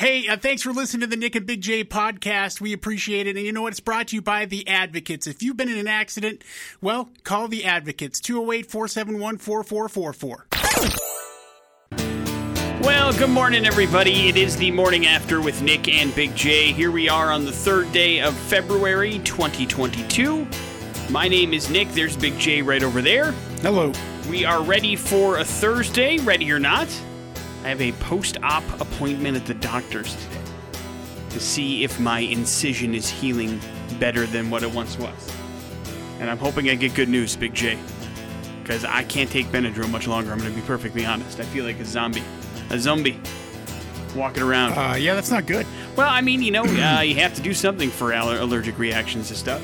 Hey, uh, thanks for listening to the Nick and Big J podcast. We appreciate it. And you know what? It's brought to you by the Advocates. If you've been in an accident, well, call the Advocates 208 471 4444. Well, good morning, everybody. It is the morning after with Nick and Big J. Here we are on the third day of February 2022. My name is Nick. There's Big J right over there. Hello. We are ready for a Thursday, ready or not. I have a post op appointment at the doctor's today to see if my incision is healing better than what it once was. And I'm hoping I get good news, Big J. Because I can't take Benadryl much longer, I'm going to be perfectly honest. I feel like a zombie. A zombie. Walking around. Uh, yeah, that's not good. Well, I mean, you know, uh, you have to do something for aller- allergic reactions and stuff.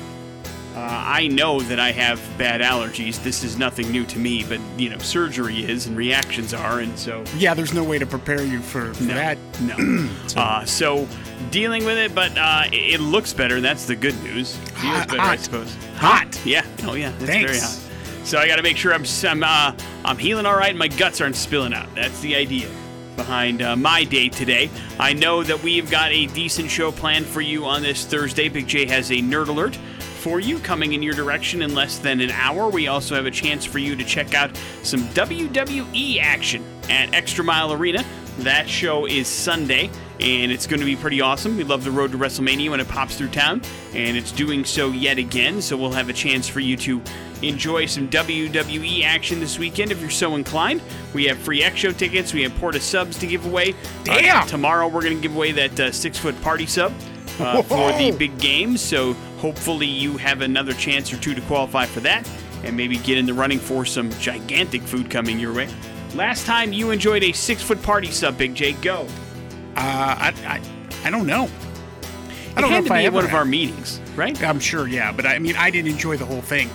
Uh, I know that I have bad allergies. This is nothing new to me, but you know, surgery is and reactions are, and so Yeah, there's no way to prepare you for, for no, that. no. uh, so dealing with it, but uh, it, it looks better. That's the good news. Feels Hot- better, I suppose. Hot. Yeah. Oh yeah. It's Thanks. very hot. So I got to make sure I'm I'm uh, I'm healing all right. and My guts aren't spilling out. That's the idea behind uh, my day today. I know that we've got a decent show planned for you on this Thursday. Big J has a nerd alert for you coming in your direction in less than an hour. We also have a chance for you to check out some WWE action at Extra Mile Arena. That show is Sunday, and it's going to be pretty awesome. We love the road to WrestleMania when it pops through town, and it's doing so yet again. So we'll have a chance for you to enjoy some WWE action this weekend if you're so inclined. We have free X Show tickets. We have Port of Subs to give away. Uh, Damn! tomorrow we're going to give away that uh, six foot party sub uh, for the big game. So hopefully you have another chance or two to qualify for that and maybe get in the running for some gigantic food coming your way. Last time you enjoyed a six foot party sub, Big J, go. Uh, I, I, I don't know. I don't know had if to I be at ever one of our meetings, right? I'm sure, yeah, but I mean, I didn't enjoy the whole thing.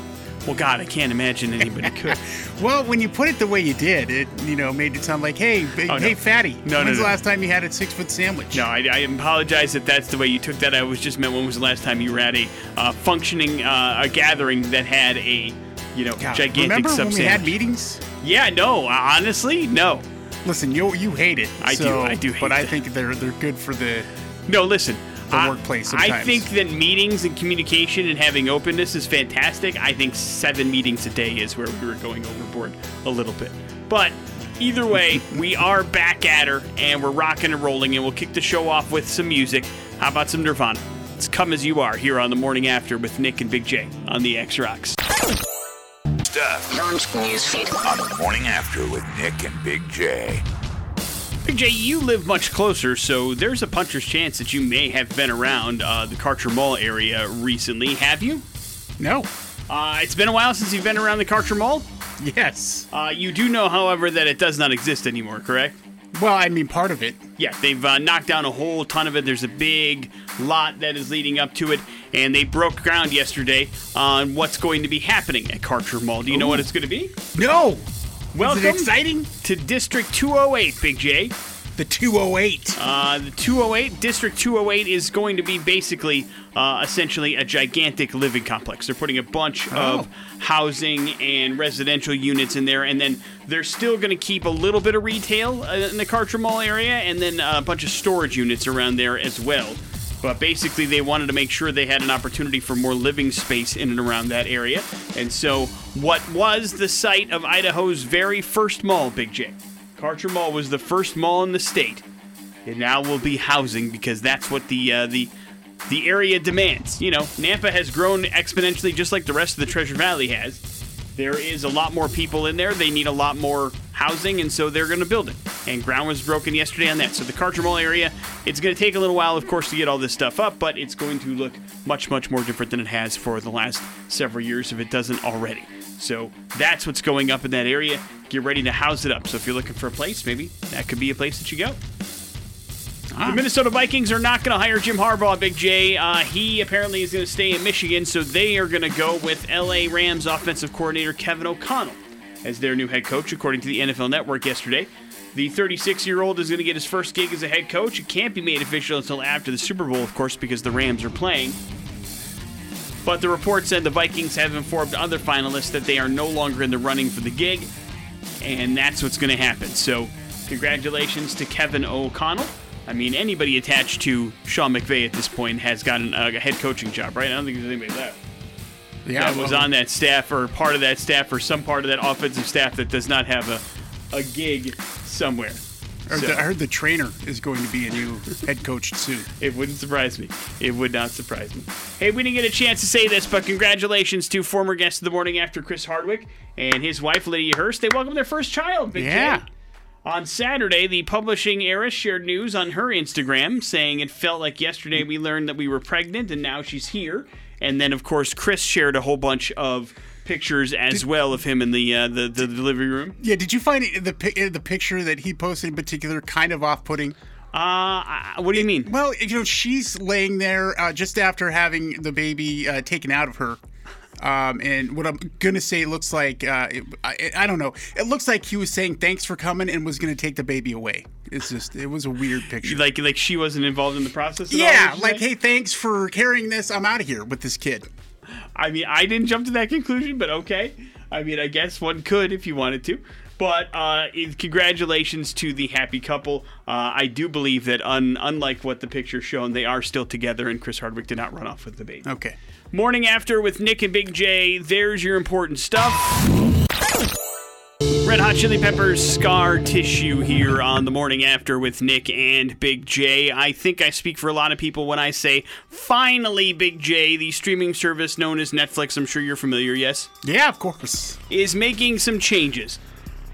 Well, God, I can't imagine anybody could. Well, when you put it the way you did, it you know made it sound like, hey, big, Oh, no. hey, fatty. No, no, When's no. the last time you had a six foot sandwich? No, I, I apologize if that's the way you took that. I was just meant when was the last time you were at a uh, functioning uh, a gathering that had a you know God, gigantic Remember sub when we had meetings? Yeah, no, honestly, no. Listen, you you hate it. I do, I do hate But I think they're they're good for the. No, listen. The I- workplace I think that meetings and communication and having openness is fantastic. I think seven meetings a day is where we were going overboard a little bit. But either way, we are back at her and we're rocking and rolling, and we'll kick the show off with some music. How about some Nirvana? It's Come As You Are here on the morning after with Nick and Big J on the X Rocks. Stuff Launch newsfeed. on the morning after with Nick and Big J. Big J, you live much closer, so there's a puncher's chance that you may have been around uh, the Karcher Mall area recently. Have you? No. Uh, it's been a while since you've been around the Karcher Mall. Yes. Uh, you do know, however, that it does not exist anymore, correct? Well, I mean, part of it. Yeah, they've uh, knocked down a whole ton of it. There's a big lot that is leading up to it, and they broke ground yesterday on what's going to be happening at Karcher Mall. Do you know what it's going to be? No. Welcome exciting? to District 208, Big J. The 208. Uh, the 208, District 208 is going to be basically, uh, essentially a gigantic living complex. They're putting a bunch Oh. of housing and residential units in there, and then they're still going to keep a little bit of retail uh, in the Karcher Mall area, and then uh, a bunch of storage units around there as well. But basically, they wanted to make sure they had an opportunity for more living space in and around that area. And so, what was the site of Idaho's very first mall, Big J? Karcher Mall was the first mall in the state. It now will be housing because that's what the uh, the the area demands. You know, Nampa has grown exponentially, just like the rest of the Treasure Valley has. There is a lot more people in there. They need a lot more housing, and so they're going to build it. And ground was broken yesterday on that. So the Karcher Mall area, it's going to take a little while, of course, to get all this stuff up, but it's going to look much, much more different than it has for the last several years if it doesn't already. So that's what's going up in that area. Get ready to house it up. So if you're looking for a place, maybe that could be a place that you go. The Minnesota Vikings are not going to hire Jim Harbaugh, Big J. Uh, he apparently is going to stay in Michigan, so they are going to go with LA Rams offensive coordinator Kevin O'Connell as their new head coach, according to the NFL Network yesterday. The 36 year old is going to get his first gig as a head coach. It can't be made official until after the Super Bowl, of course, because the Rams are playing. But the report said the Vikings have informed other finalists that they are no longer in the running for the gig, and that's what's going to happen. So, congratulations to Kevin O'Connell I mean, anybody attached to Sean McVay at this point has gotten a, head coaching job, right? I don't think there's anybody left Yeah, that was on that staff or part of that staff or some part of that offensive staff that does not have a, a gig somewhere. I heard, So, the, I heard the trainer is going to be a new head coach soon. it wouldn't surprise me. It would not surprise me. Hey, we didn't get a chance to say this, but congratulations to former guest of the morning after Chris Hardwick and his wife Lydia Hearst. They welcomed their first child, Big Yeah. J. On Saturday, the publishing era shared news on her Instagram saying it felt like yesterday we learned that we were pregnant and now she's here. And then, of course, Chris shared a whole bunch of pictures as well of him in the uh, the, the delivery room. Yeah, did you find it, the the picture that he posted in particular kind of off-putting? Uh, what do you mean? Well, you know, she's laying there uh, just after having the baby uh, taken out of her. Um, and what I'm gonna say looks like uh, it, I, I don't know. It looks like he was saying thanks for coming and was gonna take the baby away. It's just it was a weird picture. Like like she wasn't involved in the process. At all, yeah, would like say? hey, thanks for carrying this. I'm out of here with this kid. I mean, I didn't jump to that conclusion, but okay. I mean, I guess one could if you wanted to. But uh, congratulations to the happy couple. Uh, I do believe that, un- unlike what the picture's shown, they are still together, and Chris Hardwick did not run off with the baby. Okay. Morning after with Nick and Big J. There's your important stuff. Red Hot Chili Peppers scar tissue here on the morning after with Nick and Big J. I think I speak for a lot of people when I say, finally, Big J, the streaming service known as Netflix, I'm sure you're familiar, yes, Yeah, of course. is making some changes.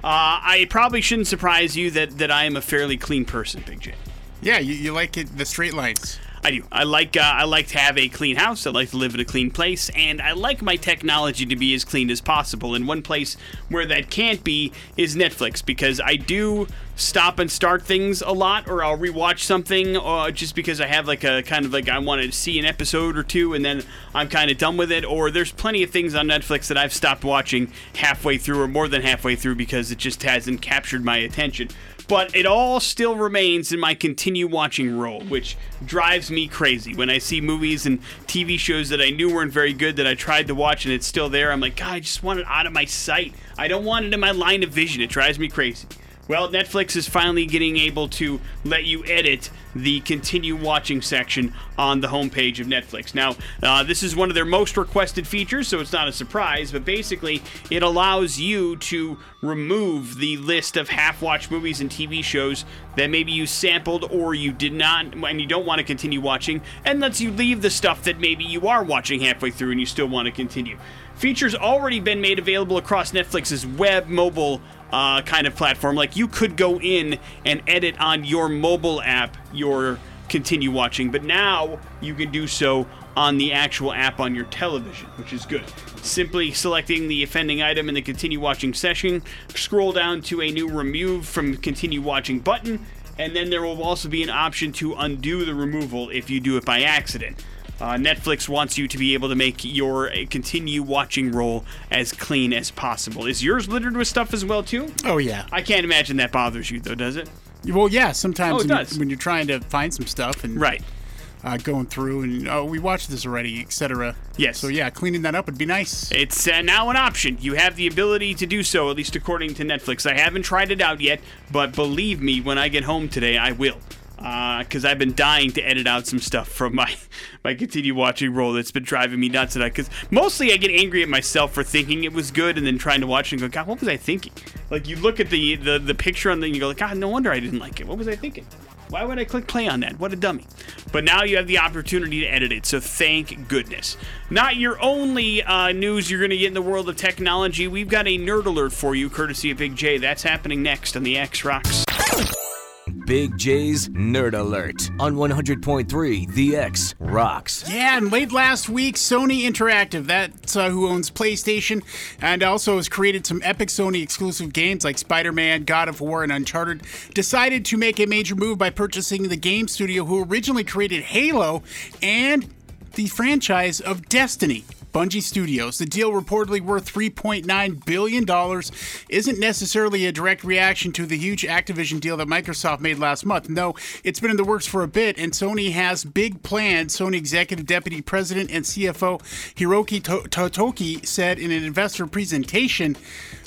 Uh, I probably shouldn't surprise you that, that I am a fairly clean person, Big J. Yeah, you, you like it the straight lines. I do. I like uh, I like to have a clean house. I like to live in a clean place, and I like my technology to be as clean as possible. And one place where that can't be is Netflix because I do stop and start things a lot, or I'll rewatch something, uh, just because I have like a kind of like I want to see an episode or two, and then I'm kind of done with it. Or there's plenty of things on Netflix that I've stopped watching halfway through or more than halfway through because it just hasn't captured my attention but it all still remains in my continue watching role, which drives me crazy. When I see movies and TV shows that I knew weren't very good that I tried to watch and it's still there, I'm like, God, I just want it out of my sight. I don't want it in my line of vision. It drives me crazy. Well, Netflix is finally getting able to let you edit the continue watching section on the homepage of Netflix. Now, uh, this is one of their most requested features, so it's not a surprise, but basically, it allows you to remove the list of half watched movies and TV shows that maybe you sampled or you did not, and you don't want to continue watching, and lets you leave the stuff that maybe you are watching halfway through and you still want to continue. Features already been made available across Netflix's web mobile uh, kind of platform. Like you could go in and edit on your mobile app your continue watching, but now you can do so on the actual app on your television, which is good. Simply selecting the offending item in the continue watching session, scroll down to a new remove from continue watching button, and then there will also be an option to undo the removal if you do it by accident. Uh, Netflix wants you to be able to make your uh, continue watching role as clean as possible. Is yours littered with stuff as well too? Oh yeah. I can't imagine that bothers you though, does it? Well, yeah. Sometimes Oh, it when, does. When you're trying to find some stuff and Right. uh, going through and oh, we watched this already, etc. Yes. So yeah, cleaning that up would be nice. It's uh, now an option. You have the ability to do so, at least according to Netflix. I haven't tried it out yet, but believe me, when I get home today, I will. Because I've been dying to edit out some stuff from my my continue watching role that's been driving me nuts. tonight. Because mostly I get angry at myself for thinking it was good and then trying to watch it and go, God, what was I thinking? Like you look at the the, the picture and you go, God, no wonder I didn't like it. What was I thinking? Why would I click play on that? What a dummy. But now you have the opportunity to edit it, so thank goodness. Not your only uh, news you're going to get in the world of technology. We've got a nerd alert for you, courtesy of Big J. That's happening next on the X Rocks. Big J's Nerd Alert on 100.3 The X Rocks. Yeah, and late last week, Sony Interactive, that's uh, who owns PlayStation, and also has created some epic Sony exclusive games like Spider Man, God of War, and Uncharted, decided to make a major move by purchasing the game studio who originally created Halo and the franchise of Destiny. Bungie Studios. The deal, reportedly worth $3.9 billion, isn't necessarily a direct reaction to the huge Activision deal that Microsoft made last month. No, it's been in the works for a bit, and Sony has big plans. Sony Executive Deputy President and CFO Hiroki To- Totoki said in an investor presentation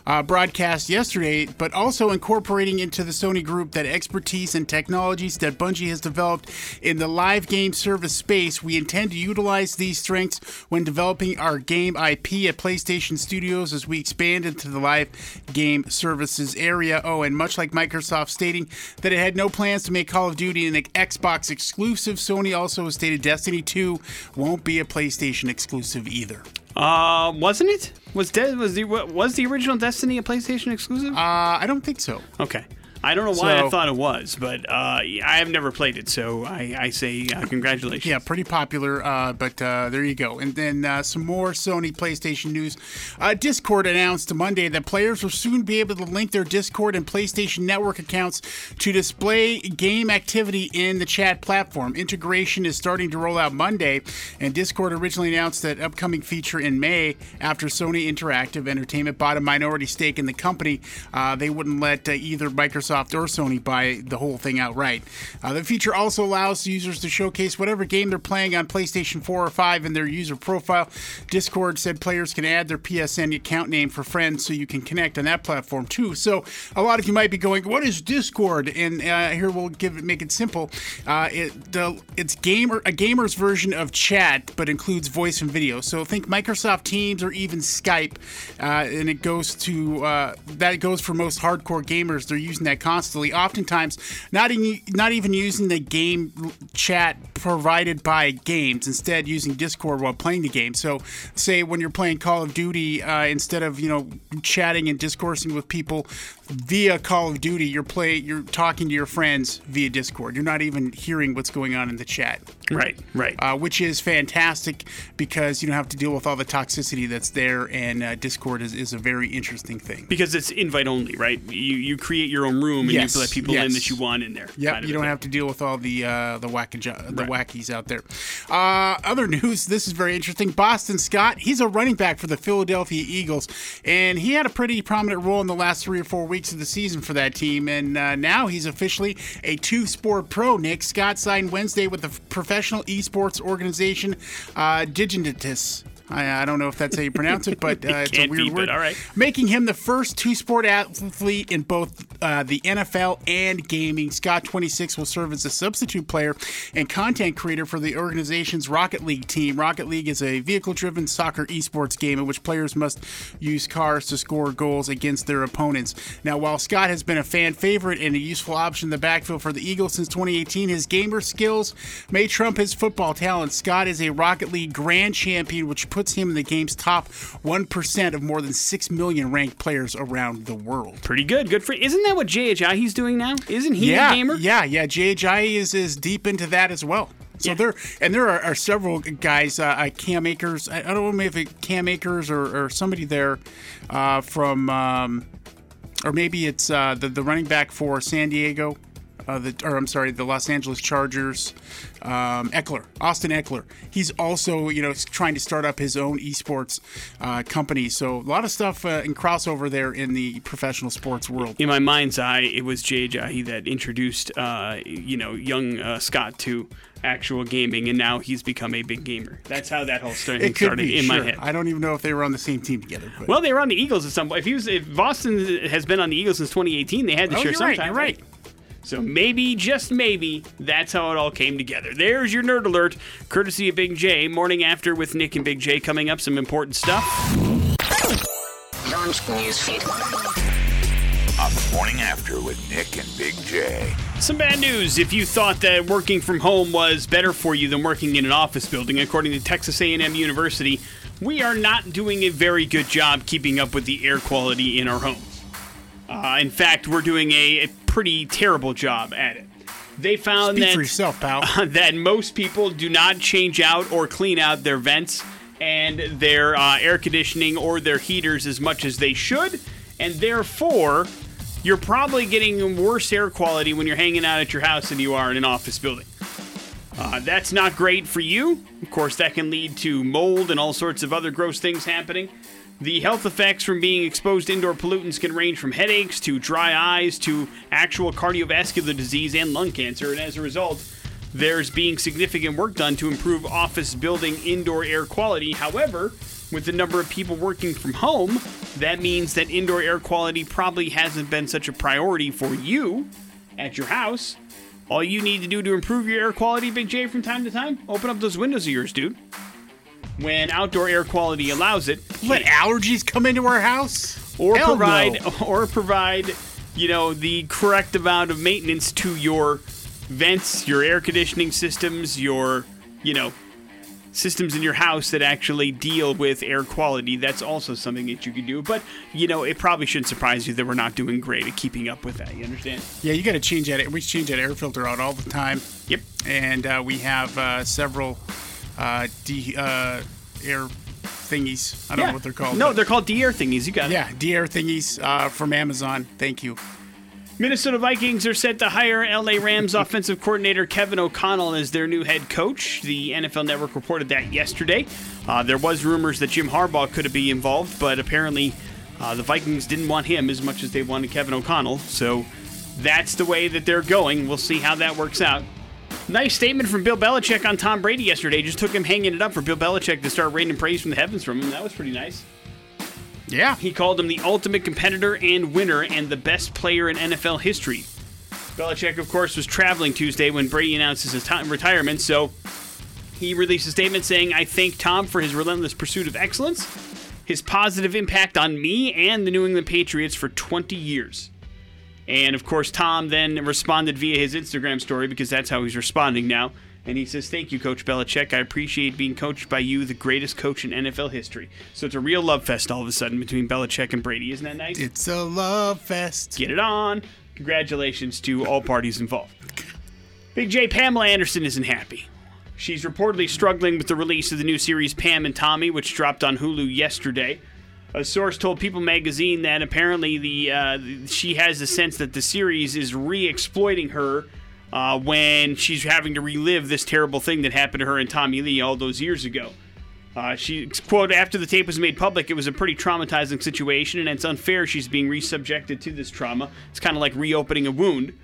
uh, broadcast yesterday, but also incorporating into the Sony group that expertise and technologies that Bungie has developed in the live game service space. We intend to utilize these strengths when developing our game IP at PlayStation Studios as we expand into the live game services area. Oh, and much like Microsoft stating that it had no plans to make Call of Duty an Xbox exclusive, Sony also stated Destiny 2 won't be a PlayStation exclusive either. Uh, wasn't it? Was De- was the was the original Destiny a PlayStation exclusive? Uh, I don't think so. okay. I don't know why I thought it was, but uh, I have never played it, so I, I say uh, congratulations. Yeah, pretty popular, uh, but uh, there you go. And then uh, some more Sony PlayStation news. Uh, Discord announced Monday that players will soon be able to link their Discord and PlayStation Network accounts to display game activity in the chat platform. Integration is starting to roll out Monday, and Discord originally announced that upcoming feature in May after Sony Interactive Entertainment bought a minority stake in the company. Uh, they wouldn't let uh, either Microsoft or Sony buy the whole thing outright. Uh, the feature also allows users to showcase whatever game they're playing on PlayStation 4 or 5 in their user profile. Discord said players can add their PSN account name for friends so you can connect on that platform too. So a lot of you might be going, "What is Discord?" And uh, here we'll give it, make it simple. Uh, it the, it's gamer a gamer's version of chat, but includes voice and video. So think Microsoft Teams or even Skype, uh, and it goes to uh, that goes for most hardcore gamers. They're using that constantly. Oftentimes, not in, not even using the game chat provided by games. Instead, using Discord while playing the game. So, say when you're playing Call of Duty, uh, instead of you know chatting and discoursing with people via Call of Duty, you're play you're talking to your friends via Discord. You're not even hearing what's going on in the chat Right, right. uh, which is fantastic because you don't have to deal with all the toxicity that's there, and uh, Discord is, is a very interesting thing. because it's invite only, right? You you create your own room and Yes, you let people in yes. that you want in there. Kind of you don't thing. have to deal with all the uh, the wacky the Right. wackies out there. Uh, other news. This is very interesting. Boston Scott. He's a running back for the Philadelphia Eagles, and he had a pretty prominent role in the last three or four weeks of the season for that team. And uh, now he's officially a two-sport pro. Nick Scott signed Wednesday with the professional esports organization uh. I, I don't know if that's how you pronounce it, but uh, it's a weird it, word. all right. Making him the first two sport athlete in both uh, the NFL and gaming. Scott 26 will serve as a substitute player and content creator for the organization's Rocket League team. Rocket League is a vehicle driven soccer esports game in which players must use cars to score goals against their opponents. Now, while Scott has been a fan favorite and a useful option in the backfield for the Eagles since 2018, his gamer skills may trump his football talent. Scott is a Rocket League grand champion, which puts him in the game's top 1% of more than 6 million ranked players around the world. Pretty good. Good for. Isn't that what JHI he's doing now? Isn't he yeah, a gamer? Yeah, yeah. JHI is, is deep into that as well. So Yeah. there, and there are, are several guys, uh, uh, Cam Akers. I, I don't know if it Cam Akers or, or somebody there uh, from, um, or maybe it's uh, the the running back for San Diego. Uh, the, or I'm sorry, the Los Angeles Chargers, um, Ekeler, Austin Ekeler. He's also, you know, trying to start up his own esports uh, company. So a lot of stuff uh, in crossover there in the professional sports world. In my mind's eye, it was JHI that introduced, uh, you know, young uh, Scott to actual gaming, and now he's become a big gamer. That's how that whole story started be in sure. my head. I don't even know if they were on the same team together. But. Well, they were on the Eagles at some point. If he was, if Boston has been on the Eagles since 2018, they had to Oh, share some right, time. you're right. So maybe, just maybe, that's how it all came together. There's your nerd alert, courtesy of Big J. Morning after with Nick and Big J coming up. Some important stuff. Launch newsfeed. On the morning after with Nick and Big J. Some bad news. If you thought that working from home was better for you than working in an office building, according to Texas A&M University, we are not doing a very good job keeping up with the air quality in our homes. Uh, in fact, we're doing a, a pretty terrible job at it. They found Speak that yourself, that most people do not change out or clean out their vents and their uh, air conditioning or their heaters as much as they should, and therefore, you're probably getting worse air quality when you're hanging out at your house than you are in an office building. Uh, that's not great for you. Of course, that can lead to mold and all sorts of other gross things happening. The health effects from being exposed to indoor pollutants can range from headaches to dry eyes to actual cardiovascular disease and lung cancer, and as a result, there's being significant work done to improve office building indoor air quality. However, with the number of people working from home, that means that indoor air quality probably hasn't been such a priority for you at your house. All you need to do to improve your air quality, Big J, from time to time, open up those windows of yours, dude. When outdoor air quality allows it, Let allergies come into our house? or Hell provide no. or provide you know the correct amount of maintenance to your vents your air conditioning systems your you know systems in your house that actually deal with air quality that's also something that you can do but you know it probably shouldn't surprise you that we're not doing great at keeping up with that you understand Yeah, you got to change that. We change that air filter out all the time. yep and uh, we have uh, several uh, de- uh, air thingies. I don't know what they're called. no they're called de-air thingies you got it yeah, de-air thingies uh, from Amazon. Thank you. Minnesota Vikings are set to hire LA Rams offensive coordinator Kevin O'Connell as their new head coach. The NFL Network reported that yesterday. Uh, there was rumors that Jim Harbaugh could be involved, but apparently uh, the Vikings didn't want him as much as they wanted Kevin O'Connell. So that's the way that they're going. We'll see how that works out. Nice statement from Bill Belichick on Tom Brady yesterday. Just took him hanging it up for Bill Belichick to start raining praise from the heavens from him. That was pretty nice. Yeah, He called him the ultimate competitor and winner and the best player in NFL history. Belichick, of course, was traveling Tuesday when Brady announces his ti- retirement, so he released a statement saying, I thank Tom for his relentless pursuit of excellence, his positive impact on me and the New England Patriots for 20 years. And of course, Tom then responded via his Instagram story because that's how he's responding now. And he says, Thank you, Coach Belichick. I appreciate being coached by you, the greatest coach in NFL history. So it's a real love fest all of a sudden between Belichick and Brady. Isn't that nice? it's a love fest. Get it on. Congratulations to all parties involved. Big J Pamela Anderson isn't happy. She's reportedly struggling with the release of the new series Pam and Tommy, which dropped on Hulu yesterday. A source told People magazine that apparently the uh, she has a sense that the series is re-exploiting her uh, when she's having to relive this terrible thing that happened to her and Tommy Lee all those years ago. Uh, she quote after the tape was made public, it was a pretty traumatizing situation, and it's unfair she's being resubjected to this trauma. It's kind of like reopening a wound.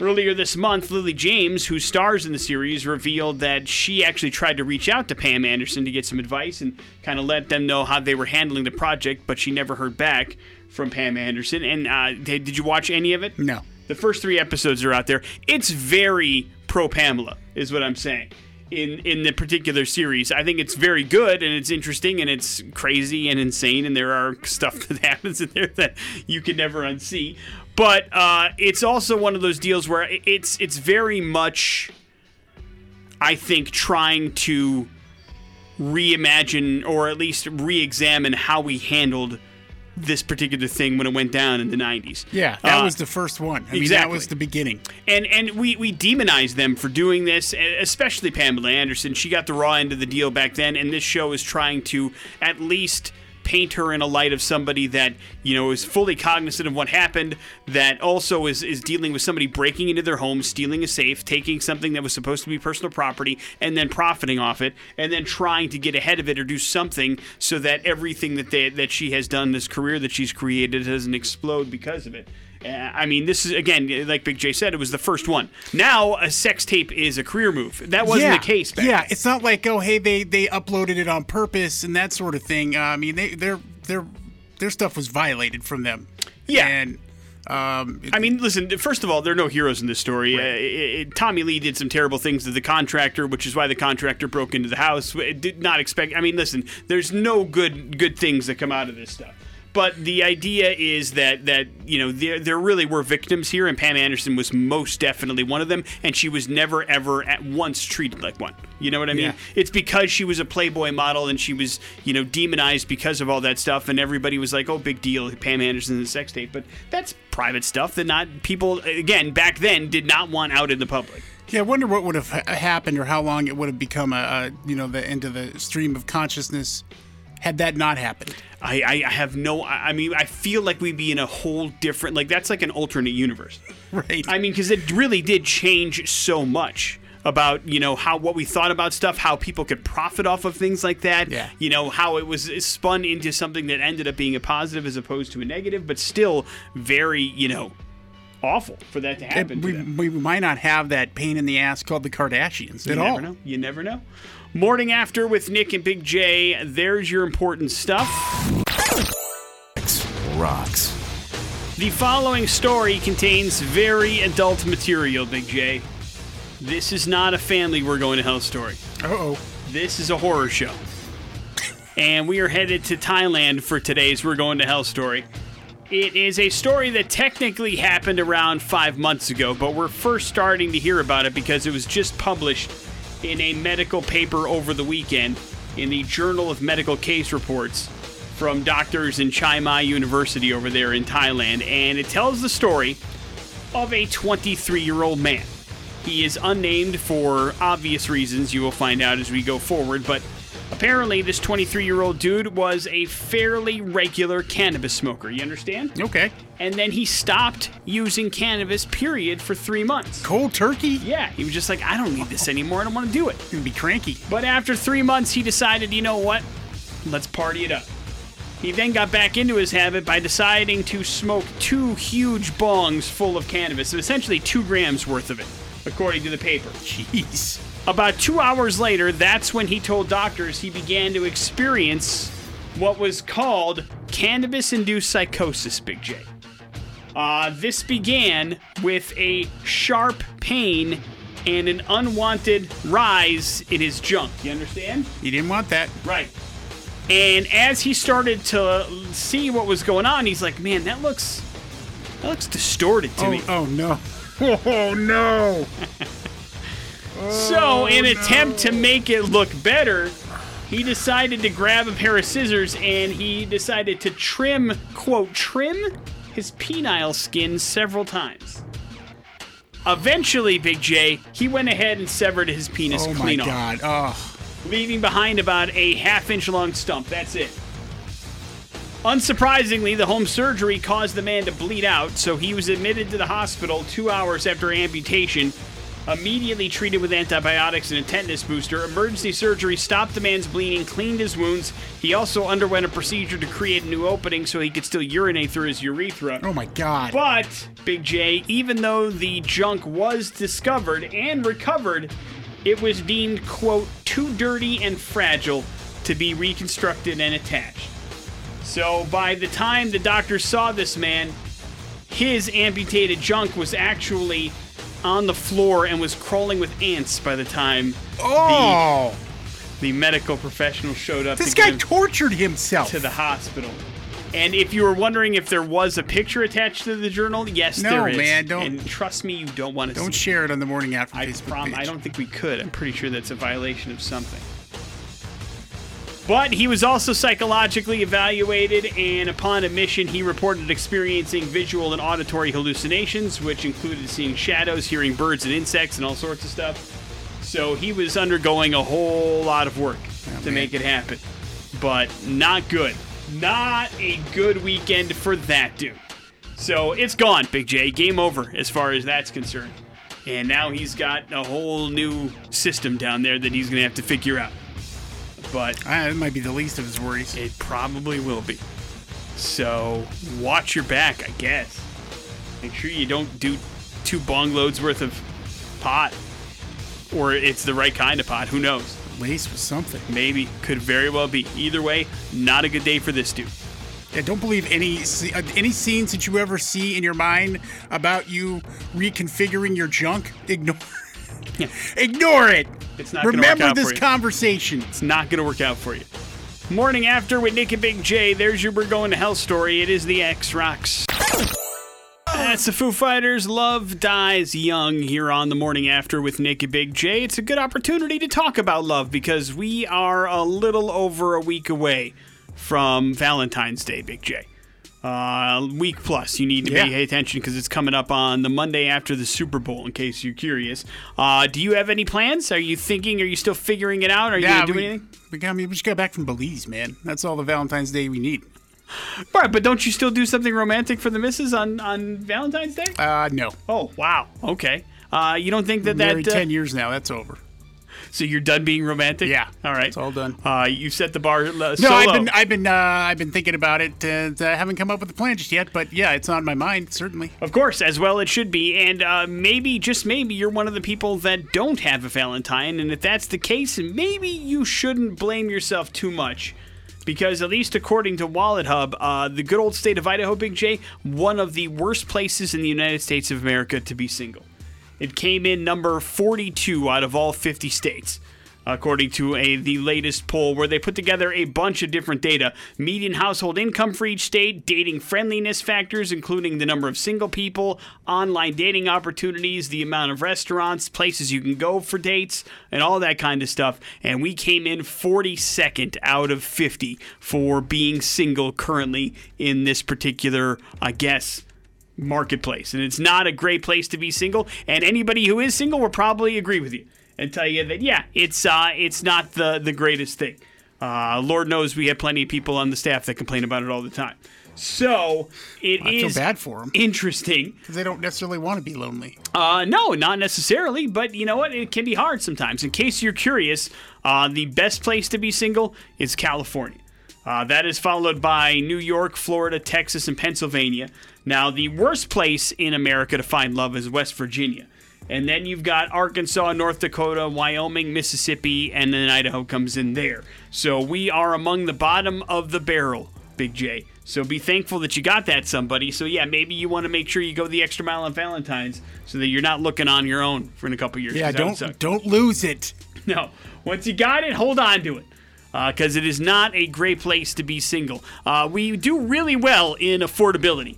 Earlier this month, Lily James, who stars in the series, revealed that she actually tried to reach out to Pam Anderson to get some advice and kind of let them know how they were handling the project, but she never heard back from Pam Anderson. And uh, did you watch any of it? No. The first three episodes are out there. It's very pro Pamela, is what I'm saying. In in the particular series, I think it's very good and it's interesting and it's crazy and insane and there are stuff that happens in there that you can never unsee. But uh, it's also one of those deals where it's it's very much, I think, trying to reimagine or at least re-examine how we handled this particular thing when it went down in the 90s. Yeah, that Uh, was the first one. I mean, that was the beginning. and and we we demonize them for doing this, especially Pamela Anderson. She got the raw end of the deal back then, and this show is trying to at least paint her in a light of somebody that you know is fully cognizant of what happened, that also is is dealing with somebody breaking into their home, stealing a safe, taking something that was supposed to be personal property, and then profiting off it, and then trying to get ahead of it or do something so that everything that they that she has done, this career that she's created, doesn't explode because of it. I mean, this is again, like Big J said, it was the first one. Now, a sex tape is a career move. That wasn't yeah. the case back Yeah, then. it's not like oh hey they they uploaded it on purpose and that sort of thing. Uh, I mean they their their their stuff was violated from them. Yeah. and um, I mean, listen. First of all, there are no heroes in this story. Uh, it- it- Tommy Lee did some terrible things to the contractor, which is why the contractor broke into the house. It did not expect. I mean, listen. There's no good good things that come out of this stuff. But the idea is that that you know there there really were victims here, and Pam Anderson was most definitely one of them, and she was never ever at once treated like one. You know what I mean? Yeah. It's because she was a Playboy model and she was, you know, demonized because of all that stuff, and everybody was like, "Oh, big deal, Pam Anderson's a sex tape." But that's private stuff that not people again back then did not want out in the public. Yeah, I wonder what would have happened or how long it would have become a, a you know the end of the stream of consciousness had that not happened. I, I have no. I mean, I feel like we'd be in a whole different. Like that's like an alternate universe. Right. I mean, because it really did change so much about you know how what we thought about stuff, how people could profit off of things like that. Yeah. You know how it was spun into something that ended up being a positive as opposed to a negative, but still very you know awful for that to happen. to we, we might not have that pain in the ass called the Kardashians You at never all. know. You never know. Morning after with Nick and Big J. There's your important stuff. rocks. The following story contains very adult material, Big J. This is not a family we're going to hell story. Uh oh. This is a horror show. And we are headed to Thailand for today's We're Going to Hell story. It is a story that technically happened around five months ago, but we're first starting to hear about it because it was just published in a medical paper over the weekend in the Journal of Medical Case Reports from doctors in Chiang Mai University over there in Thailand. And it tells the story of a 23 year old man. He is unnamed for obvious reasons you will find out as we go forward, but apparently this 23 year old dude was a fairly regular cannabis smoker. You understand? Okay. And then he stopped using cannabis, period, for three months. Cold turkey? Yeah, he was just like, I don't need this anymore. I don't want to do it. Gonna be cranky. But after three months, he decided, you know what? Let's party it up. He then got back into his habit by deciding to smoke two huge bongs full of cannabis, so essentially two grams worth of it, according to the paper. Jeez. About two hours later, that's when he told doctors he began to experience what was called cannabis induced psychosis, Big J. Uh, this began with a sharp pain and an unwanted rise in his junk. You understand? He didn't want that. Right. And as he started to see what was going on, he's like, "Man, that looks that looks distorted to Oh, me." oh no. Oh no. So, in an attempt to make it look better, he decided to grab a pair of scissors and he decided to trim, quote, trim his penile skin several times. Eventually, Big J, he went ahead and severed his penis Oh clean off, god. Oh. leaving behind about a half inch long stump. That's it. Unsurprisingly, the home surgery caused the man to bleed out, so he was admitted to the hospital two hours after amputation, immediately treated with antibiotics and a tetanus booster. Emergency surgery stopped the man's bleeding, cleaned his wounds. He also underwent a procedure to create a new opening so he could still urinate through his urethra. Oh my god. But, Big J, even though the junk was discovered and recovered, it was deemed, quote, too dirty and fragile to be reconstructed and attached. So by the time the doctors saw this man, his amputated junk was actually on the floor and was crawling with ants by the time Oh. the medical professional showed up This to guy him tortured himself. to the hospital. And if you were wondering if there was a picture attached to the journal, yes, No, there is. man, don't- And trust me, you don't want to Don't share it on the morning after I Facebook prom- page. I don't think we could. I'm pretty sure that's a violation of something. But he was also psychologically evaluated, and upon admission, he reported experiencing visual and auditory hallucinations, which included seeing shadows, hearing birds and insects, and all sorts of stuff. So he was undergoing a whole lot of work oh, to man. make it happen. But not good. Not a good weekend for that dude. So it's gone, Big J. Game over as far as that's concerned. And now he's got a whole new system down there that he's going to have to figure out. But Ah, that might be the least of his worries. it probably will be. So watch your back, I guess. Make sure you don't do two bong loads worth of pot. Or it's the right kind of pot. Who knows? Lace with something. Maybe. Could very well be. Either way, not a good day for this dude. Yeah, don't believe any uh, any scenes that you ever see in your mind about you reconfiguring your junk. Ignore. Ignore it. It's not gonna work Remember out this for you. conversation. It's not going to work out for you. Morning after with Nick and Big J. There's your We're Going to Hell story. It is the X Rocks. That's the Foo Fighters. Love dies young here on the morning after with Nick and Big J. It's a good opportunity to talk about love because we are a little over a week away from Valentine's Day, Big J. Uh, week plus. You need to Yeah. pay attention because it's coming up on the Monday after the Super Bowl. In case you're curious, uh, do you have any plans? Are you thinking? Are you still figuring it out? Are you Yeah, gonna do we, anything? we got, I mean, we just got back from Belize, man. That's all the Valentine's Day we need. Right, but don't you still do something romantic for the missus on, on Valentine's Day? Uh, no. Oh, wow. Okay. Uh, you don't think that that uh, ten years now. That's over. So you're done being romantic? Yeah, All right. it's all done. Uh, you set the bar uh, No, so I've been I've been uh, I've been thinking about it. And, I haven't come up with a plan just yet, but yeah, it's on my mind certainly. Of course, as well it should be. And uh, maybe, just maybe, you're one of the people that don't have a Valentine. And if that's the case, maybe you shouldn't blame yourself too much because at least according to Wallet Hub, uh, the good old state of Idaho, Big J, one of the worst places in the United States of America to be single. It came in number 42 out of all 50 states according to a the latest poll where they put together a bunch of different data. Median household income for each state dating friendliness factors including the number of single people online dating opportunities the amount of restaurants places you can go for dates and all that kind of stuff. And we came in 42nd out of 50 for being single currently in this particular i guess marketplace and it's not a great place to be single and anybody who is single will probably agree with you and tell you that yeah, it's uh, it's not the the greatest thing. Uh, Lord knows we have plenty of people on the staff that complain about it all the time. So it feel is bad for 'em. interesting. because they don't necessarily want to be lonely. Uh, no, not necessarily, but you know what? It can be hard sometimes. In case you're curious, uh, the best place to be single is California. Uh, that is followed by New York, Florida, Texas, and Pennsylvania. Now, the worst place in America to find love is West Virginia. And then you've got Arkansas, North Dakota, Wyoming, Mississippi, and then Idaho comes in there. So we are among the bottom of the barrel, Big J. So be thankful that you got that somebody. So yeah, maybe you want to make sure you go the extra mile on Valentine's so that you're not looking on your own for in a couple years. Yeah, 'cause that would suck. don't don't lose it. No. Once you got it, hold on to it. Because it is not a great place to be single. Uh, we do really well in affordability.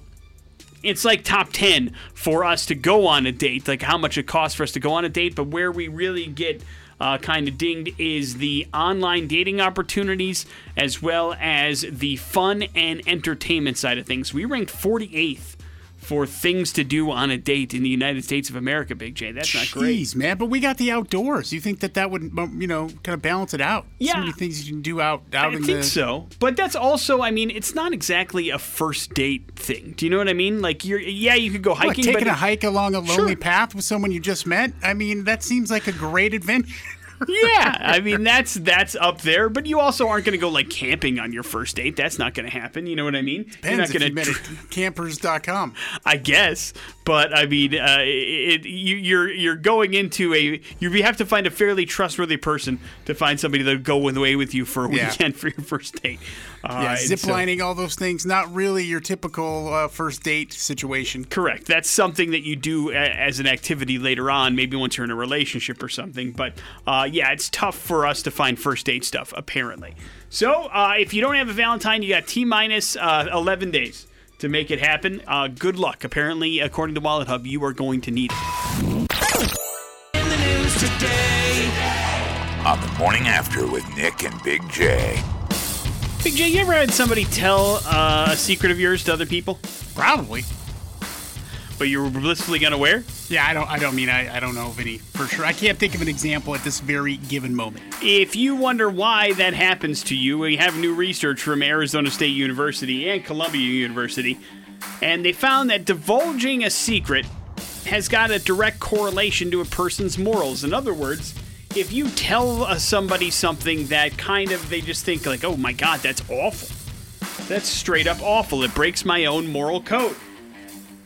It's like top 10 for us to go on a date, like how much it costs for us to go on a date. But where we really get uh, kind of dinged is the online dating opportunities as well as the fun and entertainment side of things. We ranked 48th for things to do on a date in the United States of America, Big J. That's not great. Jeez, man. But we got the outdoors. You think that that would, um, you know, kind of balance it out? Yeah. So many things you can do out out I in think the. so, but that's also, I mean, it's not exactly a first date thing. Do you know what I mean? Like, you're, yeah, you could go hiking, taking but a hike along a lonely Sure. path with someone you just met. I mean, that seems like a great adventure. Yeah, I mean, that's that's up there. But you also aren't going to go like camping on your first date. That's not going to happen. You know what I mean? You're Depends not going to, campers.com. I guess. But I mean, uh, it, you, you're you're going into a you have to find a fairly trustworthy person to find somebody that'll go away with you for a Yeah. weekend for your first date. Uh, Yeah, and zip so- all those things. Not really your typical uh, first date situation. Correct. That's something that you do a- as an activity later on, maybe once you're in a relationship or something. But uh, yeah, it's tough for us to find first date stuff, apparently. So uh, if you don't have a Valentine, you got T minus uh, 11 days to make it happen. Uh, good luck. Apparently, according to Wallet Hub, you are going to need it. In the news today. On the morning after with Nick and Big J. Big J, you ever had somebody tell uh, a secret of yours to other people, Probably. But you were blissfully unaware? Yeah, I don't. I don't mean. I, I don't know of any for sure. I can't think of an example at this very given moment. If you wonder why that happens to you, we have new research from Arizona State University and Columbia University, and they found that divulging a secret has got a direct correlation to a person's morals. In other words, if you tell uh, somebody something that kind of they just think like, "Oh my god, that's awful." That's straight up awful. It breaks my own moral code.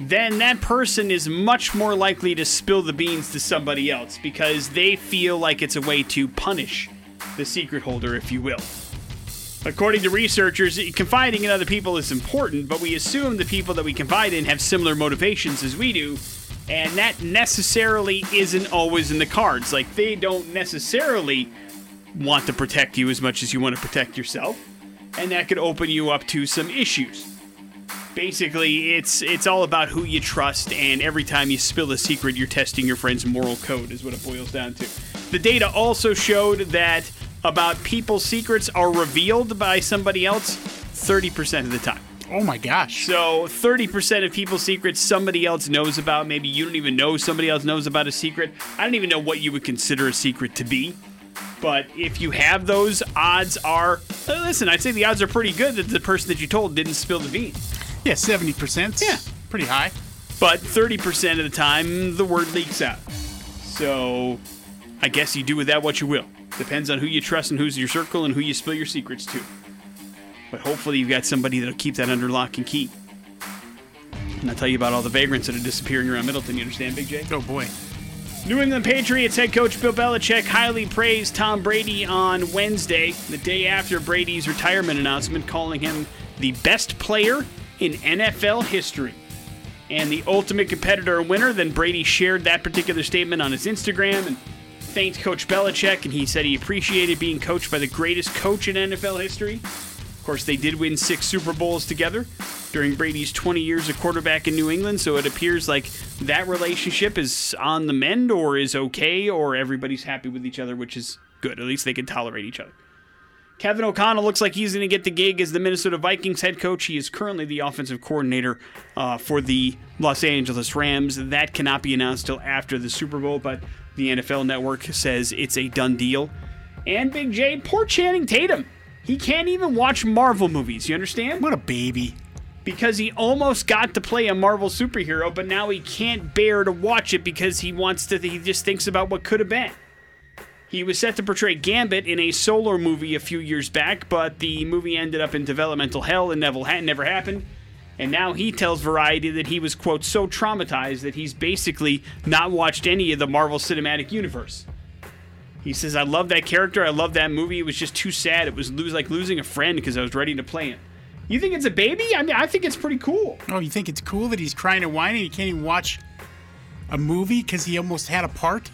Then that person is much more likely to spill the beans to somebody else because they feel like it's a way to punish the secret holder, if you will. According to researchers, confiding in other people is important, but we assume the people that we confide in have similar motivations as we do, and that necessarily isn't always in the cards. Like, they don't necessarily want to protect you as much as you want to protect yourself, and that could open you up to some issues. Basically, it's it's all about who you trust, and every time you spill a secret, you're testing your friend's moral code, is what it boils down to. The data also showed that about people's secrets are revealed by somebody else 30% of the time. Oh my gosh. So 30% of people's secrets somebody else knows about. Maybe you don't even know somebody else knows about a secret. I don't even know what you would consider a secret to be. But if you have those, odds are uh, listen, I'd say the odds are pretty good that the person that you told didn't spill the beans. Yeah, seventy percent. Yeah. pretty high. But 30% of the time, the word leaks out. So I guess you do with that what you will. Depends on who you trust and who's your circle and who you spill your secrets to. But hopefully, you've got somebody that'll keep that under lock and key. And I'll tell you about all the vagrants that are disappearing around Middleton. You understand, Big J? Oh boy. New England Patriots head coach Bill Belichick highly praised Tom Brady on Wednesday, the day after Brady's retirement announcement, calling him the best player in NFL history. And the ultimate competitor and winner, then Brady shared that particular statement on his Instagram and thanked Coach Belichick, and he said he appreciated being coached by the greatest coach in NFL history. Of course, they did win six Super Bowls together during Brady's 20 years of quarterback in New England, so it appears like that relationship is on the mend or is okay, or everybody's happy with each other, which is good. At least they can tolerate each other. Kevin O'Connell looks like he's going to get the gig as the Minnesota Vikings head coach. He is currently the offensive coordinator uh, for the Los Angeles Rams. That cannot be announced till after the Super Bowl, but the NFL Network says it's a done deal. And Big J, poor Channing Tatum. He can't even watch Marvel movies. You understand? What a baby. Because he almost got to play a Marvel superhero, but now he can't bear to watch it because he wants to. He just thinks about what could have been. He was set to portray Gambit in a solo movie a few years back, but the movie ended up in developmental hell and never, never happened. And now he tells Variety that he was, quote, so traumatized that he's basically not watched any of the Marvel Cinematic Universe. He says, I love that character. I love that movie. It was just too sad. It was lose, like losing a friend because I was ready to play him. You think it's a baby? I mean, I think it's pretty cool. Oh, you think it's cool that he's crying and whining? He can't even watch a movie because he almost had a part?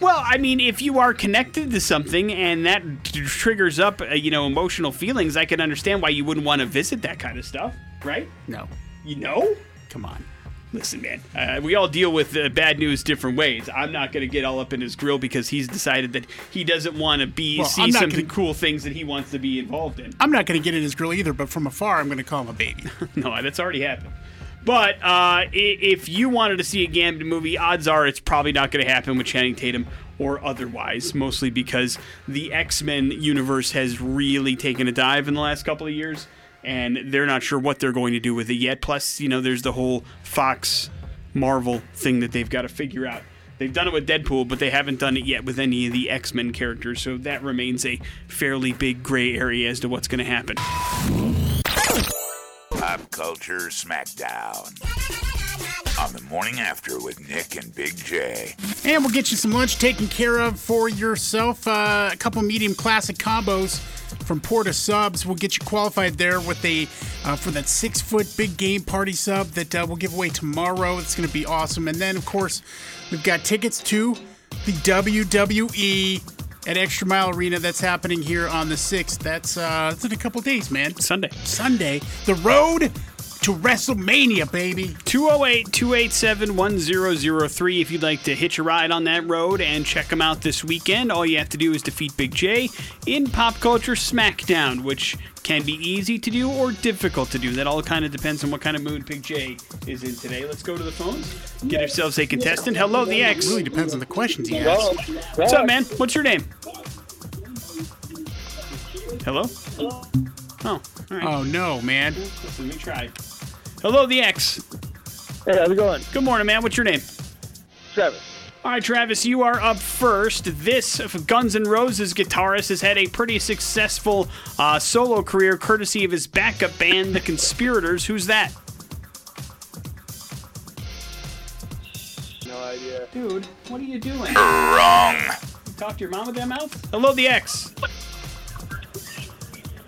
Well, I mean, if you are connected to something and that t- triggers up, uh, you know, emotional feelings, I can understand why you wouldn't want to visit that kind of stuff, right? No. You know? Come on. Listen, man, uh, we all deal with uh, bad news different ways. I'm not going to get all up in his grill because he's decided that he doesn't want to be Well, see some gonna- cool things that he wants to be involved in. I'm not going to get in his grill either, but from afar, I'm going to call him a baby. no, that's already happened. But uh, if you wanted to see a Gambit movie, odds are it's probably not going to happen with Channing Tatum or otherwise, mostly because the X Men universe has really taken a dive in the last couple of years, and they're not sure what they're going to do with it yet. Plus, you know, there's the whole Fox Marvel thing that they've got to figure out. They've done it with Deadpool, but they haven't done it yet with any of the X Men characters, so that remains a fairly big gray area as to what's going to happen. Pop Culture Smackdown. On the morning after with Nick and Big J. And we'll get you some lunch taken care of for yourself. Uh, a couple medium classic combos from Port of Subs. We'll get you qualified there with a uh, for that six foot big game party sub that uh, we'll give away tomorrow. It's going to be awesome. And then, of course, we've got tickets to the WWE at Extra Mile Arena. That's happening here on the 6th. That's, uh, that's in a couple days, man. Sunday. Sunday. The road to WrestleMania, baby. 208 287 1003 if you'd like to hitch a ride on that road and check them out this weekend. All you have to do is defeat Big J in Pop Culture Smackdown, which can be easy to do or difficult to do. That all kind of depends on what kind of mood Big J is in today. Let's go to the phones. Get ourselves a contestant. Hello, the X. Really depends on the questions he asks. What's up, man? What's your name? Hello? Oh, all right. Oh, no, man. Let me try. Hello, the X. Hey, how's it going? Good morning, man. What's your name? Travis. All right, Travis, you are up first. This Guns N' Roses guitarist has had a pretty successful uh, solo career courtesy of his backup band, The Conspirators. Who's that? No idea. Dude, what are you doing? Wrong. Talk to your mom with that mouth? Hello, the X.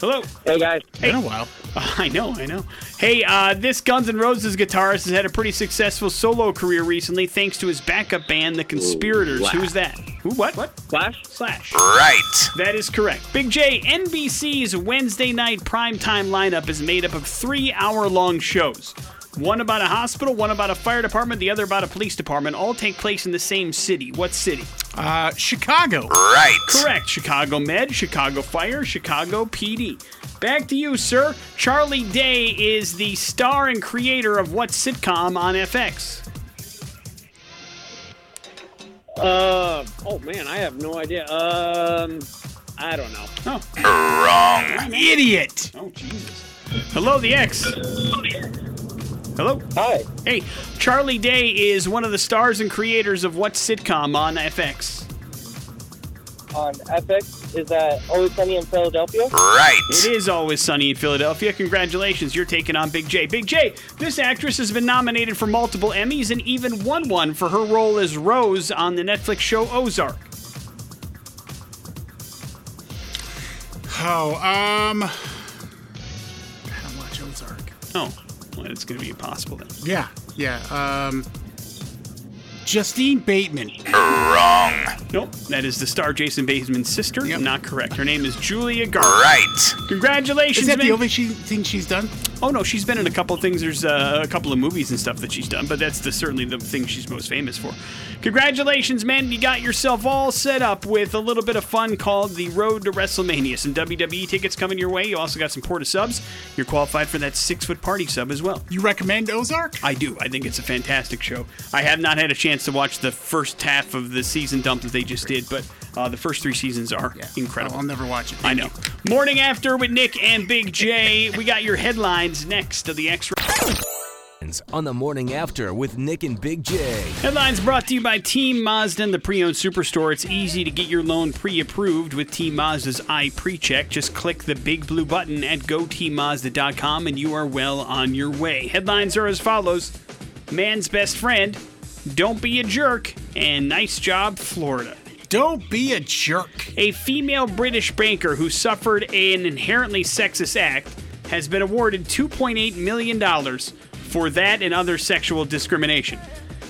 Hello. Hey, guys. Been a while. I know, I know. Hey, uh, this Guns N' Roses guitarist has had a pretty successful solo career recently thanks to his backup band, The Conspirators. wow. Who's that? Who? What? What? Slash. Slash. Right. That is correct. Big J, NBC's Wednesday night primetime lineup is made up of three hour long shows. One about a hospital, one about a fire department, the other about a police department. All take place in the same city. What city? Uh, Chicago. Right. Correct. Chicago Med, Chicago Fire, Chicago PD. Back to you, sir. Charlie Day is the star and creator of what sitcom on FX? Uh, oh man, I have no idea. Um, I don't know. Oh, Wrong. Idiot. oh, Jesus. Hello, the X. Hello. Hi. Hey, Charlie Day is one of the stars and creators of what sitcom on FX? on FX. Is that Always Sunny in Philadelphia? Right. It is always sunny in Philadelphia. Congratulations, you're taking on Big J. Big J, this actress has been nominated for multiple Emmys and even won one for her role as Rose on the Netflix show Ozark. Oh, um. I don't watch Ozark. Oh, well, it's going to be impossible then. Yeah, yeah. Um. Justine Bateman. Wrong. Nope, that is the star Jason Bateman's sister. Yep. Not correct. Her name is Julia Garner. Right. Congratulations, Is that man. the only she, thing she's done? Oh no, she's been in a couple of things. There's uh, a couple of movies and stuff that she's done, but that's the, certainly the thing she's most famous for. Congratulations, man! You got yourself all set up with a little bit of fun called the Road to WrestleMania. Some WWE tickets coming your way. You also got some Port of Subs. You're qualified for that six foot party sub as well. You recommend Ozark? I do. I think it's a fantastic show. I have not had a chance to watch the first half of the season dump that they just did, but uh, the first three seasons are incredible. Oh, I'll never watch it. I know. Morning after with Nick and Big J. We got your headlines next to the X Ray. On the morning after with Nick and Big J. Headlines brought to you by Team Mazda and the pre-owned superstore. It's easy to get your loan pre-approved with Team Mazda's iPreCheck. Just click the big blue button at goteammazda.com and you are well on your way. Headlines are as follows: Man's best friend, don't be a jerk, and nice job, Florida. Don't be a jerk. A female British banker who suffered an inherently sexist act has been awarded $2.8 million for that and other sexual discrimination.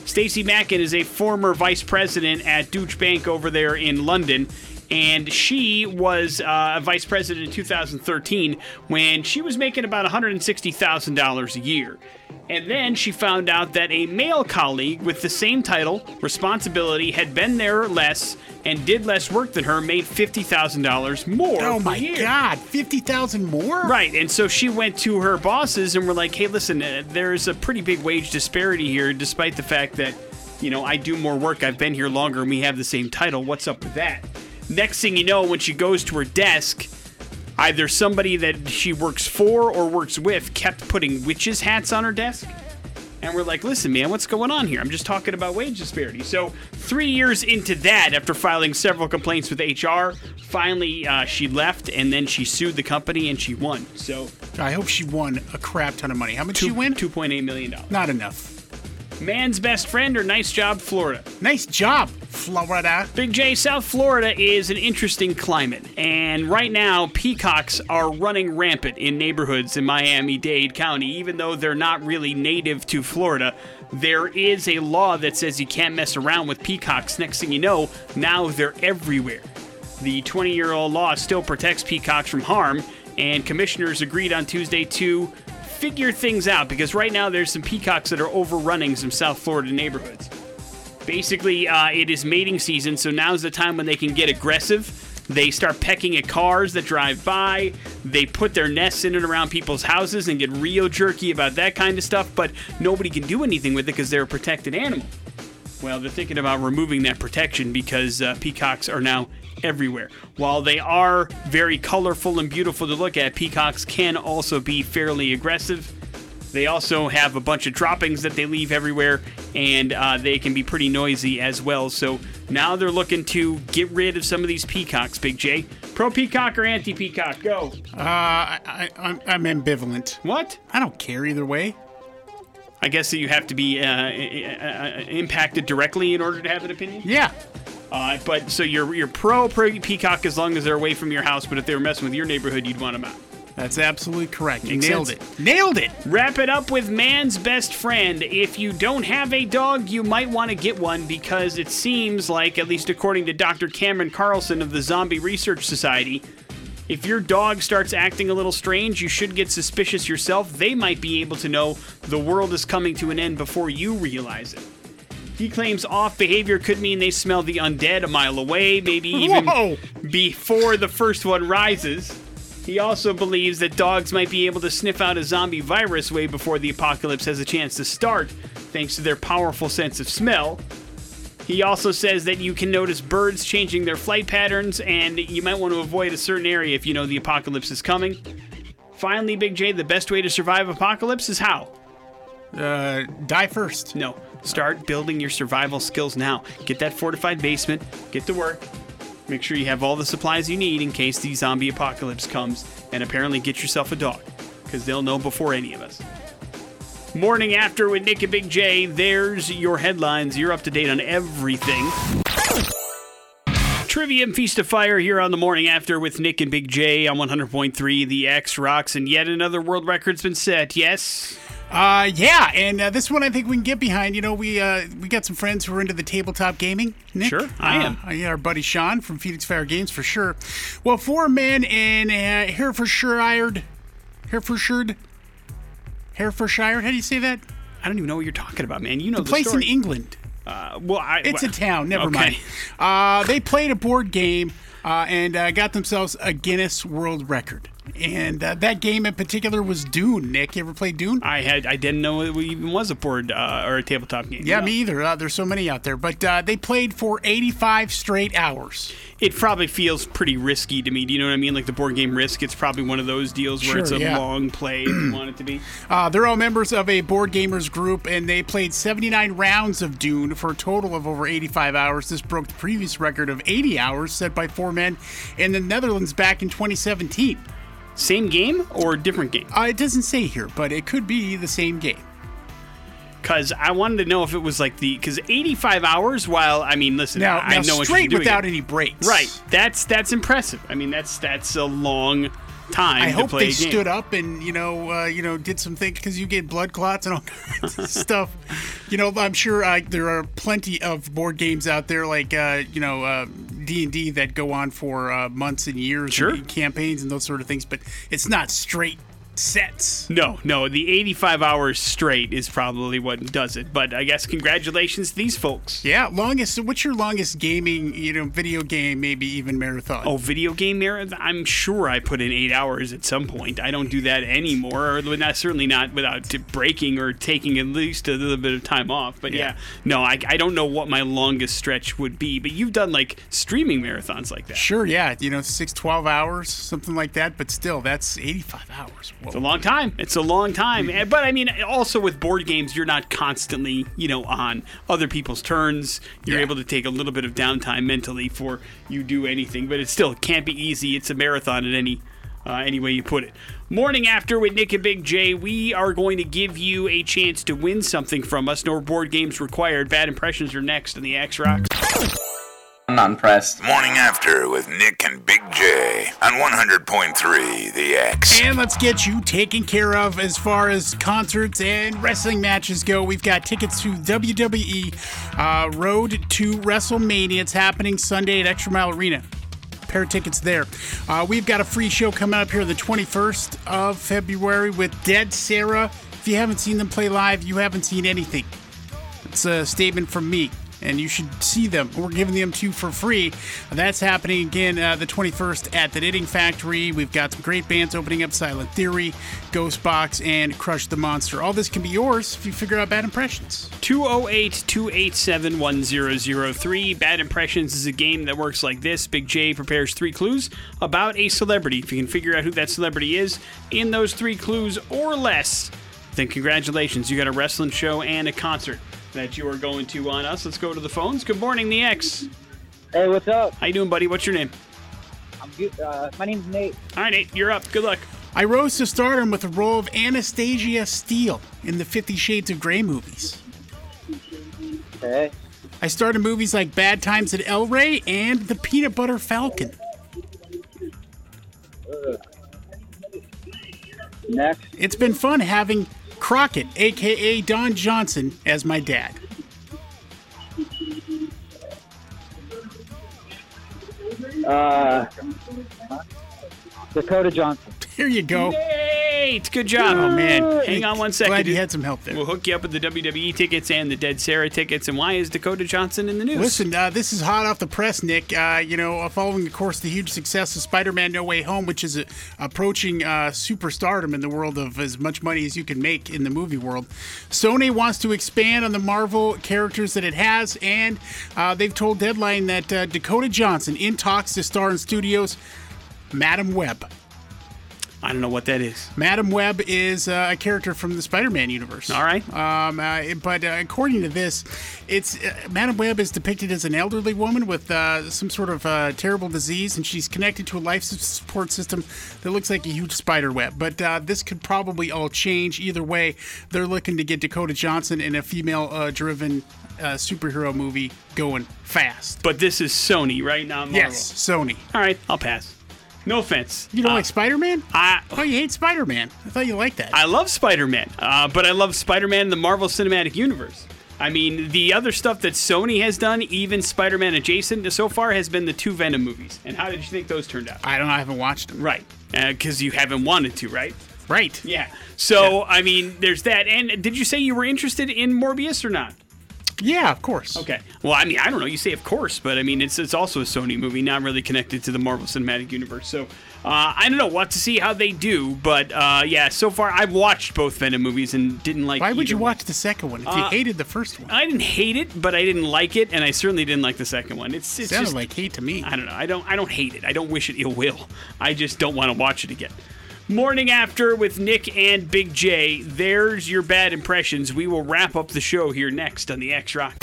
Stacey Macken is a former vice president at Deutsche Bank over there in London, and she was uh, vice president in 2013 when she was making about $160,000 a year. And then she found out that a male colleague with the same title, responsibility, had been there less and did less work than her, made $50,000 more. Oh my year. God, fifty thousand more? Right, and so she went to her bosses and were like, "Hey, listen, uh, there's a pretty big wage disparity here, despite the fact that, you know, I do more work, I've been here longer, and we have the same title. What's up with that?" Next thing you know, when she goes to her desk, either somebody that she works for or works with kept putting witches hats on her desk. And we're like, listen, man, what's going on here? I'm just talking about wage disparity. So, three years into that, after filing several complaints with HR, finally uh, she left and then she sued the company and she won. So, I hope she won a crap ton of money. How much she win? $2.8 million. Not enough. Man's best friend or nice job, Florida. Nice job, Florida. Big J, South Florida is an interesting climate, and right now peacocks are running rampant in neighborhoods in Miami Dade County. Even though they're not really native to Florida, there is a law that says you can't mess around with peacocks. Next thing you know, now they're everywhere. The 20 year old law still protects peacocks from harm, and commissioners agreed on Tuesday to figure things out because right now there's some peacocks that are overrunning some South Florida neighborhoods. Basically, uh, it is mating season, so now's the time when they can get aggressive. They start pecking at cars that drive by. They put their nests in and around people's houses and get real jerky about that kind of stuff, but nobody can do anything with it because they're a protected animal. Well, they're thinking about removing that protection because uh, peacocks are now everywhere. While they are very colorful and beautiful to look at, peacocks can also be fairly aggressive. They also have a bunch of droppings that they leave everywhere, and uh, they can be pretty noisy as well. So now they're looking to get rid of some of these peacocks, Big J. Pro peacock or anti peacock? Go. Uh, I, I, I'm, ambivalent. What? I don't care either way. I guess that you have to be uh, uh, impacted directly in order to have an opinion. Yeah. Uh, but so you're you're pro pro peacock as long as they're away from your house. But if they were messing with your neighborhood, you'd want them out. That's absolutely correct. You nailed it. Nailed it. Wrap it up with man's best friend. If you don't have a dog, you might want to get one because it seems like, at least according to Dr. Cameron Carlson of the Zombie Research Society, if your dog starts acting a little strange, you should get suspicious yourself. They might be able to know the world is coming to an end before you realize it. He claims off behavior could mean they smell the undead a mile away, maybe even Whoa. before the first one rises. He also believes that dogs might be able to sniff out a zombie virus way before the apocalypse has a chance to start, thanks to their powerful sense of smell. He also says that you can notice birds changing their flight patterns, and you might want to avoid a certain area if you know the apocalypse is coming. Finally, Big J, the best way to survive apocalypse is how? Uh, die first. No. Start building your survival skills now. Get that fortified basement, get to work, Make sure you have all the supplies you need in case the zombie apocalypse comes, and apparently get yourself a dog, because they'll know before any of us. Morning after with Nick and Big J. There's your headlines. You're up to date on everything. Trivia and Feast of Fire here on the morning after with Nick and Big J on 100.3 The X Rocks, and yet another world record's been set. Yes? Uh, yeah, and uh, this one I think we can get behind. You know, we uh, we got some friends who are into the tabletop gaming. Nick? Sure, I am. Uh, yeah, our buddy Sean from Phoenix Fire Games for sure. Well, four men in uh, Herefordshire, Herefordshire, Herefordshire. How do you say that? I don't even know what you're talking about, man. You know the, The place story. in England. Uh, well, I, It's a town. Never Okay. mind. Uh, they played a board game uh, and uh, got themselves a Guinness World Record. And uh, that game in particular was Dune. Nick, you ever played Dune? I had I didn't know it even was a board uh, or a tabletop game. yeah, No. me either. Uh, there's so many out there. But uh, they played for 85 straight hours. It probably feels pretty risky to me. Do you know what I mean? Like the board game Risk. It's probably one of those deals where Sure, it's a yeah. long play if you want it to be. Uh, they're all members of a board gamers group, and they played 79 rounds of Dune for a total of over 85 hours. This broke the previous record of 80 hours set by four men in the Netherlands back in 2017. Same game or different game? Uh, it doesn't say here, but it could be the same game. Because I wanted to know if it was like the because 85 hours. While I mean, listen, Now, I now know what straight without it. any breaks. Right. That's that's impressive. I mean, that's that's a long time I hope they stood up and you know, uh, you know, did some things because you get blood clots and all kinds of stuff. You know, I'm sure uh, there are plenty of board games out there like uh, you know uh, D and D that go on for uh, months and years, Sure. and campaigns and those sort of things. But it's not straight sets. No, no, the 85 hours straight is probably what does it. But I guess congratulations to these folks. Yeah, longest. What's your longest gaming, you know, video game, maybe even marathon? Oh, video game marathon? I'm sure I put in eight hours at some point. I don't do that anymore, or not certainly not without breaking or taking at least a little bit of time off. But yeah, Yeah. no, I, I don't know what my longest stretch would be. But you've done like streaming marathons like that. Sure, yeah, you know, six, 12 hours, something like that. But still, that's 85 hours. It's a long time. It's a long time. But I mean, also with board games, you're not constantly, you know, on other people's turns. You're Yeah. able to take a little bit of downtime mentally before you do anything. But it still can't be easy. It's a marathon in any uh, any way you put it. Morning after with Nick and Big J, we are going to give you a chance to win something from us. No board games required. Bad impressions are next on the X Rocks. I'm not impressed. Morning After with Nick and Big J on 100.3 The X. And let's get you taken care of as far as concerts and wrestling matches go. We've got tickets to WWE uh, Road to WrestleMania. It's happening Sunday at Extra Mile Arena. Pair of tickets there. Uh, we've got a free show coming up here the 21st of February with Dead Sara. If you haven't seen them play live, you haven't seen anything. It's a statement from me, and you should see them. We're giving them to you for free. That's happening again uh, the 21st at the Knitting Factory. We've got some great bands opening up Silent Theory, Ghost Box, and Crush the Monster. All this can be yours if you figure out bad impressions. 208 287 1003. Bad Impressions is a game that works like this Big J prepares three clues about a celebrity. If you can figure out who that celebrity is in those three clues or less, then congratulations. You got a wrestling show and a concert that you are going to on us. Let's go to the phones. Good morning, the X. Hey, what's up? How you doing, buddy? What's your name? I'm good. Uh, my name's Nate. All right, Nate, you're up. Good luck. I rose to stardom with the role of Anastasia Steele in the Fifty Shades of Grey movies. Hey. I starred in movies like Bad Times at El Rey and The Peanut Butter Falcon. Next. It's been fun having Crockett, aka Don Johnson, as my dad. Uh, Dakota Johnson. Here you go. Nate, good job. Oh man, Hang on one second. Glad you had some help there. We'll hook you up with the WWE tickets and the Dead Sara tickets. And why is Dakota Johnson in the news? Listen, uh, this is hot off the press, Nick. Uh, you know, uh, following, of course, the huge success of Spider-Man: No Way Home, which is uh, approaching uh, superstardom in the world of as much money as you can make in the movie world. Sony wants to expand on the Marvel characters that it has, and uh, they've told Deadline that uh, Dakota Johnson in talks to star in studios Madame Web. I don't know what that is. Madame Web is uh, a character from the Spider-Man universe. All right. Um, uh, but uh, according to this, it's uh, Madame Web is depicted as an elderly woman with uh, some sort of uh, terrible disease, and she's connected to a life support system that looks like a huge spider web. But uh, this could probably all change. Either way, they're looking to get Dakota Johnson in a female-driven uh, superhero movie going fast. But this is Sony, right? Not Marvel. Yes, Sony. All right, I'll pass. No offense. You don't Uh, like Spider-Man? I Oh, you hate Spider-Man. I thought you liked that. I love Spider Man, uh, but I love Spider Man in the Marvel Cinematic Universe. I mean, the other stuff that Sony has done, even Spider Man adjacent so far, has been the two Venom movies. And how did you think those turned out? I don't know. I haven't watched them. Right. Because you haven't wanted to, right? Right. Yeah. So, I mean, there's that. And did you say you were interested in Morbius or not? Yeah, of course. Okay. Well, I mean, I don't know. You say of course, but I mean, it's it's also a Sony movie, not really connected to the Marvel Cinematic Universe. So uh, I don't know. We'll have to see how they do. But uh, yeah, so far I've watched both Venom movies and didn't like. Why would you one. watch the second one if you Uh, hated the first one? I didn't hate it, but I didn't like it, and I certainly didn't like the second one. It's it's Sounded just like hate to me. I don't know. I don't I don't hate it. I don't wish it ill will. I just don't want to watch it again. Morning after with Nick and Big J. There's your bad impressions. We will wrap up the show here next on the X Rock.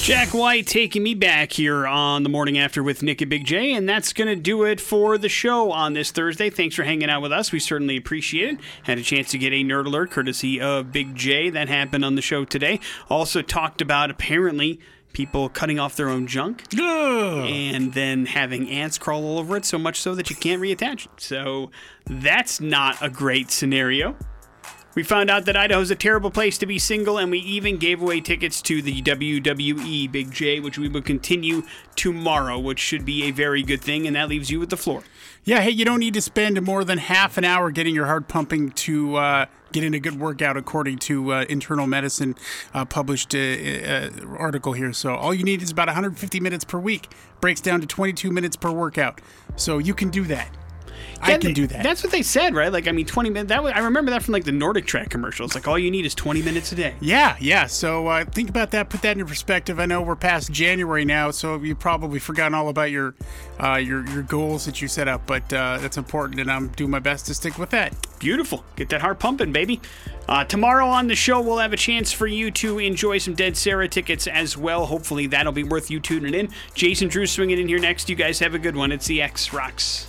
Jack White taking me back here on the morning after with Nick and Big J, and that's going to do it for the show on this Thursday. Thanks for hanging out with us. We certainly appreciate it. Had a chance to get a nerd alert courtesy of Big J that happened on the show today. Also talked about apparently people cutting off their own junk and then having ants crawl all over it so much so that you can't reattach it. So that's not a great scenario. We found out that Idaho's a terrible place to be single, and we even gave away tickets to the WWE Big J, which we will continue tomorrow, which should be a very good thing, and that leaves you with the floor. Yeah, hey, you don't need to spend more than half an hour getting your heart pumping to uh, get in a good workout, according to uh, Internal Medicine uh, published uh, uh, article here. So all you need is about 150 minutes per week. Breaks down to 22 minutes per workout. So you can do that. I can they- do that. That's what they said, right? Like, I mean, 20 minutes. That was, I remember that from like the Nordic Track commercials. Like, all you need is 20 minutes a day. Yeah, yeah. So uh, think about that. Put that into perspective. I know we're past January now, so you've probably forgotten all about your uh, your your goals that you set up. But uh, that's important, and I'm doing my best to stick with that. Beautiful. Get that heart pumping, baby. Uh, tomorrow on the show, we'll have a chance for you to enjoy some Dead Sara tickets as well. Hopefully, that'll be worth you tuning in. Jason Drew swinging in here next. You guys have a good one. It's the X Rocks.